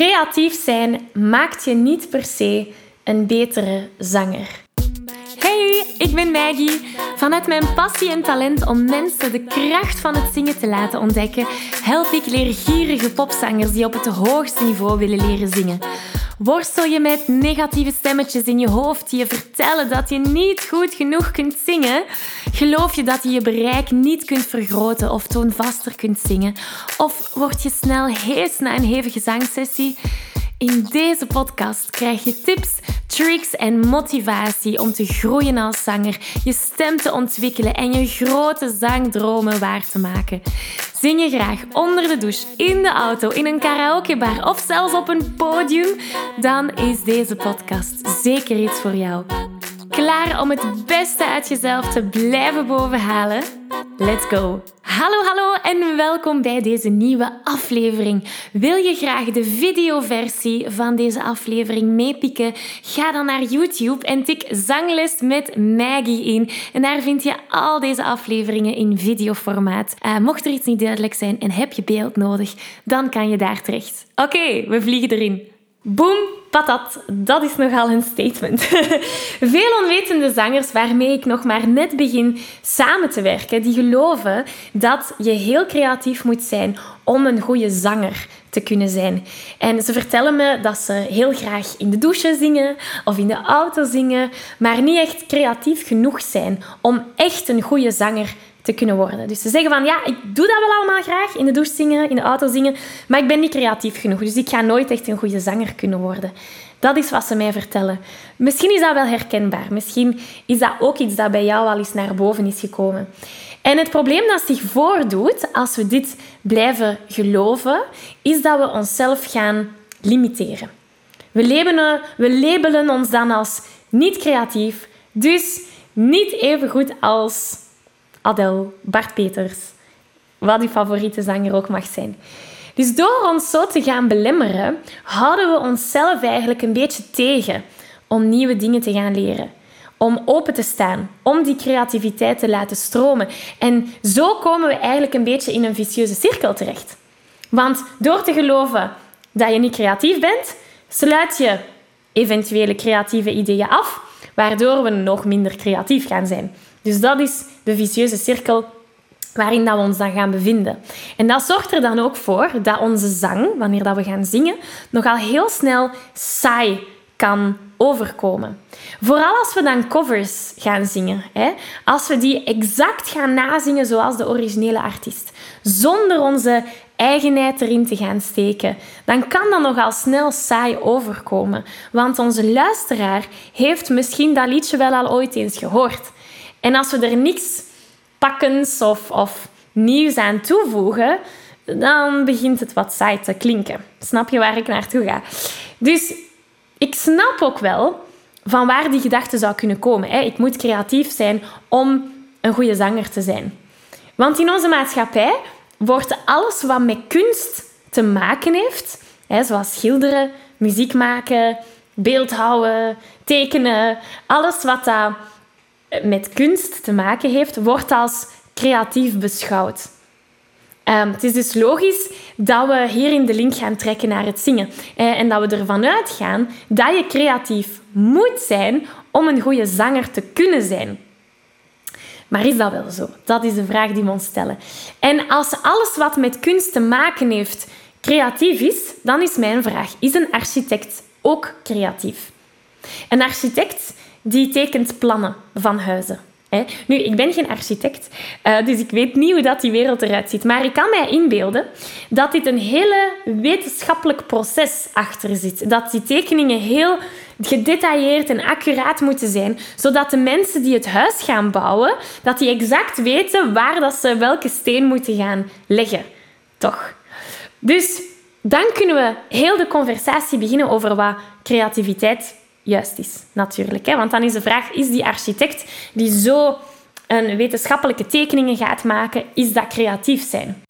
Creatief zijn maakt je niet per se een betere zanger. Hey, ik ben Maggie. Vanuit mijn passie en talent om mensen de kracht van het zingen te laten ontdekken, help ik leergierige popzangers die op het hoogste niveau willen leren zingen. Worstel je met negatieve stemmetjes in je hoofd die je vertellen dat je niet goed genoeg kunt zingen? Geloof je dat je je bereik niet kunt vergroten of toonvaster kunt zingen? Of word je snel hees na een hevige zangsessie? In deze podcast krijg je tips, tricks en motivatie om te groeien als zanger, je stem te ontwikkelen en je grote zangdromen waar te maken. Zing je graag onder de douche, in de auto, in een karaokebar of zelfs op een podium? Dan is deze podcast zeker iets voor jou. Klaar om het beste uit jezelf te blijven bovenhalen? Let's go! Hallo, hallo en welkom bij deze nieuwe aflevering. Wil je graag de videoversie van deze aflevering meepikken? Ga dan naar YouTube en tik Zangles met Maggie in. En daar vind je al deze afleveringen in videoformaat. Uh, mocht er iets niet duidelijk zijn en heb je beeld nodig, dan kan je daar terecht. Oké, we vliegen erin. Boom, patat, dat is nogal een statement. Veel onwetende zangers waarmee ik nog maar net begin samen te werken, die geloven dat je heel creatief moet zijn om een goede zanger te kunnen zijn. En ze vertellen me dat ze heel graag in de douche zingen of in de auto zingen, maar niet echt creatief genoeg zijn om echt een goede zanger te kunnen worden. Dus ze zeggen van ja, ik doe dat wel allemaal graag, in de douche zingen, in de auto zingen, maar ik ben niet creatief genoeg, dus ik ga nooit echt een goede zanger kunnen worden. Dat is wat ze mij vertellen. Misschien is dat wel herkenbaar. Misschien is dat ook iets dat bij jou al eens naar boven is gekomen. En het probleem dat zich voordoet als we dit blijven geloven, is dat we onszelf gaan limiteren. We labelen, we labelen ons dan als niet creatief, dus niet even goed als Adele, Bart Peters, wat uw favoriete zanger ook mag zijn. Dus door ons zo te gaan belemmeren, houden we onszelf eigenlijk een beetje tegen om nieuwe dingen te gaan leren. Om open te staan, om die creativiteit te laten stromen. En zo komen we eigenlijk een beetje in een vicieuze cirkel terecht. Want door te geloven dat je niet creatief bent, sluit je eventuele creatieve ideeën af, waardoor we nog minder creatief gaan zijn. Dus dat is de vicieuze cirkel waarin dat we ons dan gaan bevinden. En dat zorgt er dan ook voor dat onze zang, wanneer dat we gaan zingen, nogal heel snel saai kan overkomen. Vooral als we dan covers gaan zingen. Hè? Als we die exact gaan nazingen zoals de originele artiest, zonder onze eigenheid erin te gaan steken, dan kan dat nogal snel saai overkomen. Want onze luisteraar heeft misschien dat liedje wel al ooit eens gehoord. En als we er niks pakkens of, of nieuws aan toevoegen, dan begint het wat saai te klinken. Snap je waar ik naartoe ga? Dus ik snap ook wel van waar die gedachte zou kunnen komen. Ik moet creatief zijn om een goede zanger te zijn. Want in onze maatschappij wordt alles wat met kunst te maken heeft, zoals schilderen, muziek maken, beeldhouden, tekenen, alles wat dat met kunst te maken heeft, wordt als creatief beschouwd. Um, het is dus logisch dat we hierin de link gaan trekken naar het zingen. Eh, en dat we ervan uitgaan dat je creatief moet zijn om een goede zanger te kunnen zijn. Maar is dat wel zo? Dat is de vraag die we ons stellen. En als alles wat met kunst te maken heeft creatief is, dan is mijn vraag: is een architect ook creatief? Een architect die tekent plannen van huizen. Nu, ik ben geen architect, eh, dus ik weet niet hoe dat die wereld eruit ziet. Maar ik kan mij inbeelden dat dit een hele wetenschappelijk proces achter zit. Dat die tekeningen heel gedetailleerd en accuraat moeten zijn, zodat de mensen die het huis gaan bouwen, dat die exact weten waar dat ze welke steen moeten gaan leggen. Toch? Dus dan kunnen we heel de conversatie beginnen over wat creativiteit juist is, natuurlijk. Hè? Want dan is de vraag, is die architect die zo een wetenschappelijke tekeningen gaat maken, is dat creatief zijn?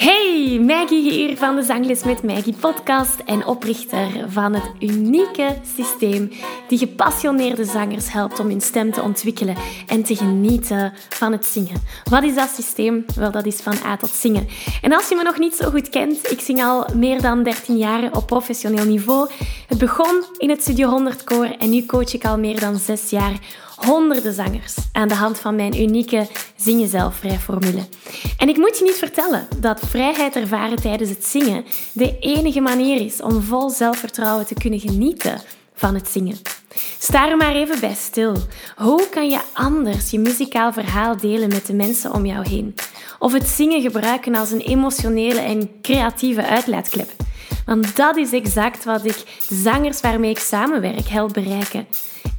Hey, Maggie hier van de Zangles met Maggie podcast en oprichter van het unieke systeem die gepassioneerde zangers helpt om hun stem te ontwikkelen en te genieten van het zingen. Wat is dat systeem? Wel, dat is van A tot zingen. En als je me nog niet zo goed kent, ik zing al meer dan 13 jaar op professioneel niveau. Het begon in het Studio 100 Koor en nu coach ik al meer dan 6 jaar honderden zangers aan de hand van mijn unieke Zing Jezelf Vrij formule. En ik moet je niet vertellen dat vrijheid ervaren tijdens het zingen de enige manier is om vol zelfvertrouwen te kunnen genieten van het zingen. Sta er maar even bij stil. Hoe kan je anders je muzikaal verhaal delen met de mensen om jou heen? Of het zingen gebruiken als een emotionele en creatieve uitlaatklep? Want dat is exact wat ik zangers waarmee ik samenwerk help bereiken.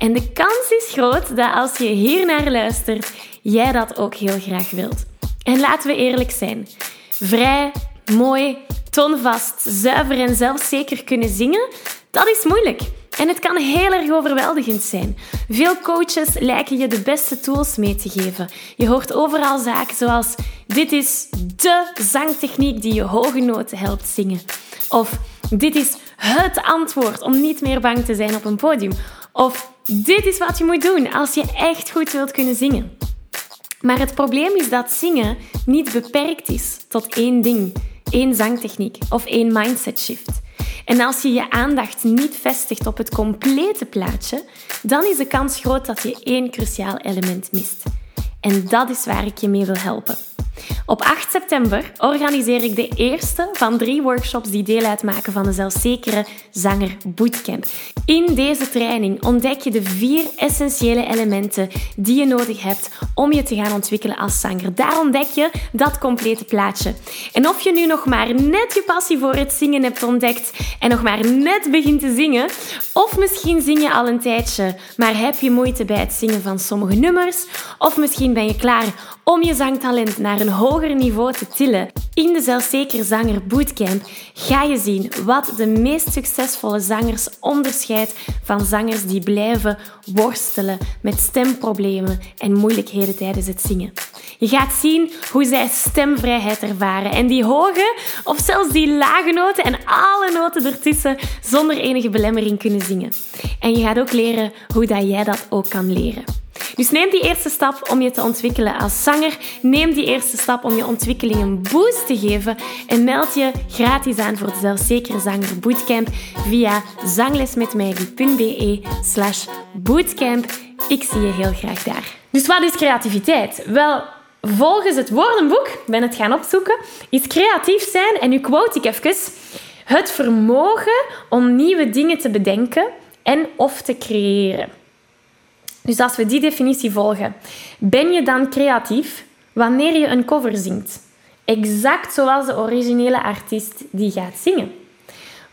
En de kans is groot dat als je hier naar luistert, jij dat ook heel graag wilt. En laten we eerlijk zijn. Vrij, mooi, toonvast, zuiver en zelfzeker kunnen zingen, dat is moeilijk. En het kan heel erg overweldigend zijn. Veel coaches lijken je de beste tools mee te geven. Je hoort overal zaken zoals: dit is de zangtechniek die je hoge noten helpt zingen. Of dit is het antwoord om niet meer bang te zijn op een podium. Of dit is wat je moet doen als je echt goed wilt kunnen zingen. Maar het probleem is dat zingen niet beperkt is tot één ding, één zangtechniek of één mindset shift. En als je je aandacht niet vestigt op het complete plaatje, dan is de kans groot dat je één cruciaal element mist. En dat is waar ik je mee wil helpen. Op 8 september organiseer ik de eerste van drie workshops die deel uitmaken van de Zelfzekere Zanger Bootcamp. In deze training ontdek je de vier essentiële elementen die je nodig hebt om je te gaan ontwikkelen als zanger. Daar ontdek je dat complete plaatje. En of je nu nog maar net je passie voor het zingen hebt ontdekt en nog maar net begint te zingen, of misschien zing je al een tijdje, maar heb je moeite bij het zingen van sommige nummers, of misschien ben je klaar om je zangtalent naar een hoger niveau te tillen. In de Zelfzeker Zanger Bootcamp ga je zien wat de meest succesvolle zangers onderscheidt van zangers die blijven worstelen met stemproblemen en moeilijkheden tijdens het zingen. Je gaat zien hoe zij stemvrijheid ervaren en die hoge of zelfs die lage noten en alle noten ertussen zonder enige belemmering kunnen zingen. En je gaat ook leren hoe dat jij dat ook kan leren. Dus neem die eerste stap om je te ontwikkelen als zanger. Neem die eerste stap om je ontwikkeling een boost te geven. En meld je gratis aan voor de Zelfzekere Zanger Bootcamp via zanglesmetmaggie.be slash bootcamp. Ik zie je heel graag daar. Dus wat is creativiteit? Wel, volgens het woordenboek, ben het gaan opzoeken, is creatief zijn, en nu quote ik even, het vermogen om nieuwe dingen te bedenken en of te creëren. Dus als we die definitie volgen, ben je dan creatief wanneer je een cover zingt? Exact zoals de originele artiest die gaat zingen.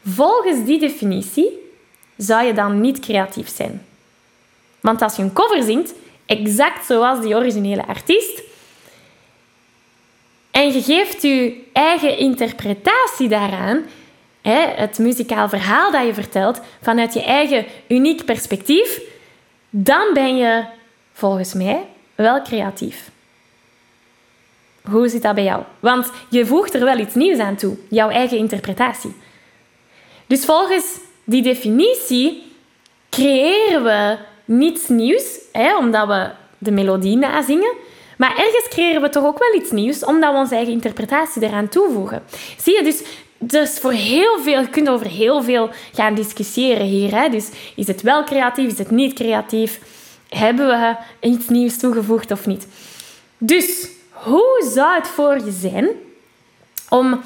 Volgens die definitie zou je dan niet creatief zijn. Want als je een cover zingt, exact zoals die originele artiest, en je geeft je eigen interpretatie daaraan, het muzikaal verhaal dat je vertelt, vanuit je eigen uniek perspectief, dan ben je volgens mij wel creatief. Hoe zit dat bij jou? Want je voegt er wel iets nieuws aan toe, jouw eigen interpretatie. Dus volgens die definitie creëren we niets nieuws, hè, omdat we de melodie nazingen. Maar ergens creëren we toch ook wel iets nieuws, omdat we onze eigen interpretatie eraan toevoegen. Zie je, dus dus voor heel veel, je kunt over heel veel gaan discussiëren hier. Hè? Dus is het wel creatief, is het niet creatief? Hebben we iets nieuws toegevoegd of niet? Dus hoe zou het voor je zijn om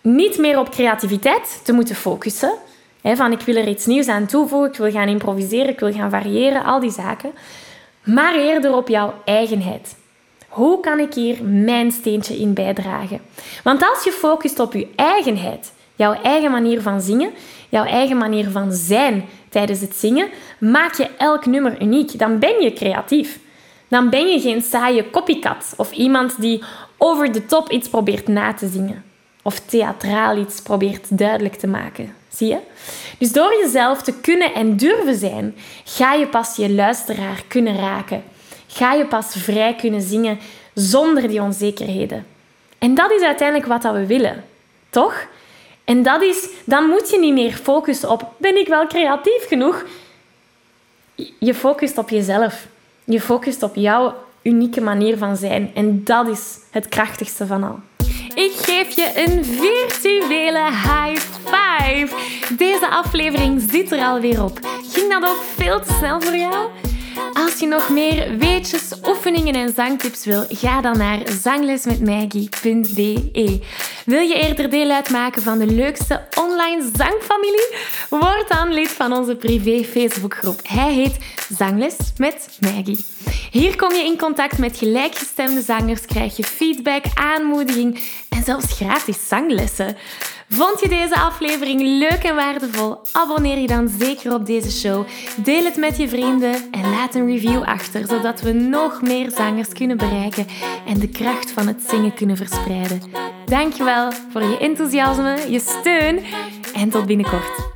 niet meer op creativiteit te moeten focussen? Hè, van ik wil er iets nieuws aan toevoegen, ik wil gaan improviseren, ik wil gaan variëren, al die zaken. Maar eerder op jouw eigenheid. Hoe kan ik hier mijn steentje in bijdragen? Want als je focust op je eigenheid, jouw eigen manier van zingen, jouw eigen manier van zijn tijdens het zingen, maak je elk nummer uniek. Dan ben je creatief. Dan ben je geen saaie copycat of iemand die over de top iets probeert na te zingen. Of theatraal iets probeert duidelijk te maken. Zie je? Dus door jezelf te kunnen en durven zijn, ga je pas je luisteraar kunnen raken ga je pas vrij kunnen zingen zonder die onzekerheden. En dat is uiteindelijk wat we willen, toch? En dat is, dan moet je niet meer focussen op ben ik wel creatief genoeg? Je focust op jezelf. Je focust op jouw unieke manier van zijn. En dat is het krachtigste van al. Ik geef je een virtuele high five. Deze aflevering zit er alweer op. Ging dat ook veel te snel voor jou? Als je nog meer weetjes, oefeningen en zangtips wil, ga dan naar zanglesmetmaggie.be. Wil je eerder deel uitmaken van de leukste online zangfamilie? Word dan lid van onze privé Facebookgroep. Hij heet Zangles met Maggie. Hier kom je in contact met gelijkgestemde zangers, krijg je feedback, aanmoediging en zelfs gratis zanglessen. Vond je deze aflevering leuk en waardevol? Abonneer je dan zeker op deze show. Deel het met je vrienden en laat een review achter, zodat we nog meer zangers kunnen bereiken en de kracht van het zingen kunnen verspreiden. Dankjewel voor je enthousiasme, je steun en tot binnenkort.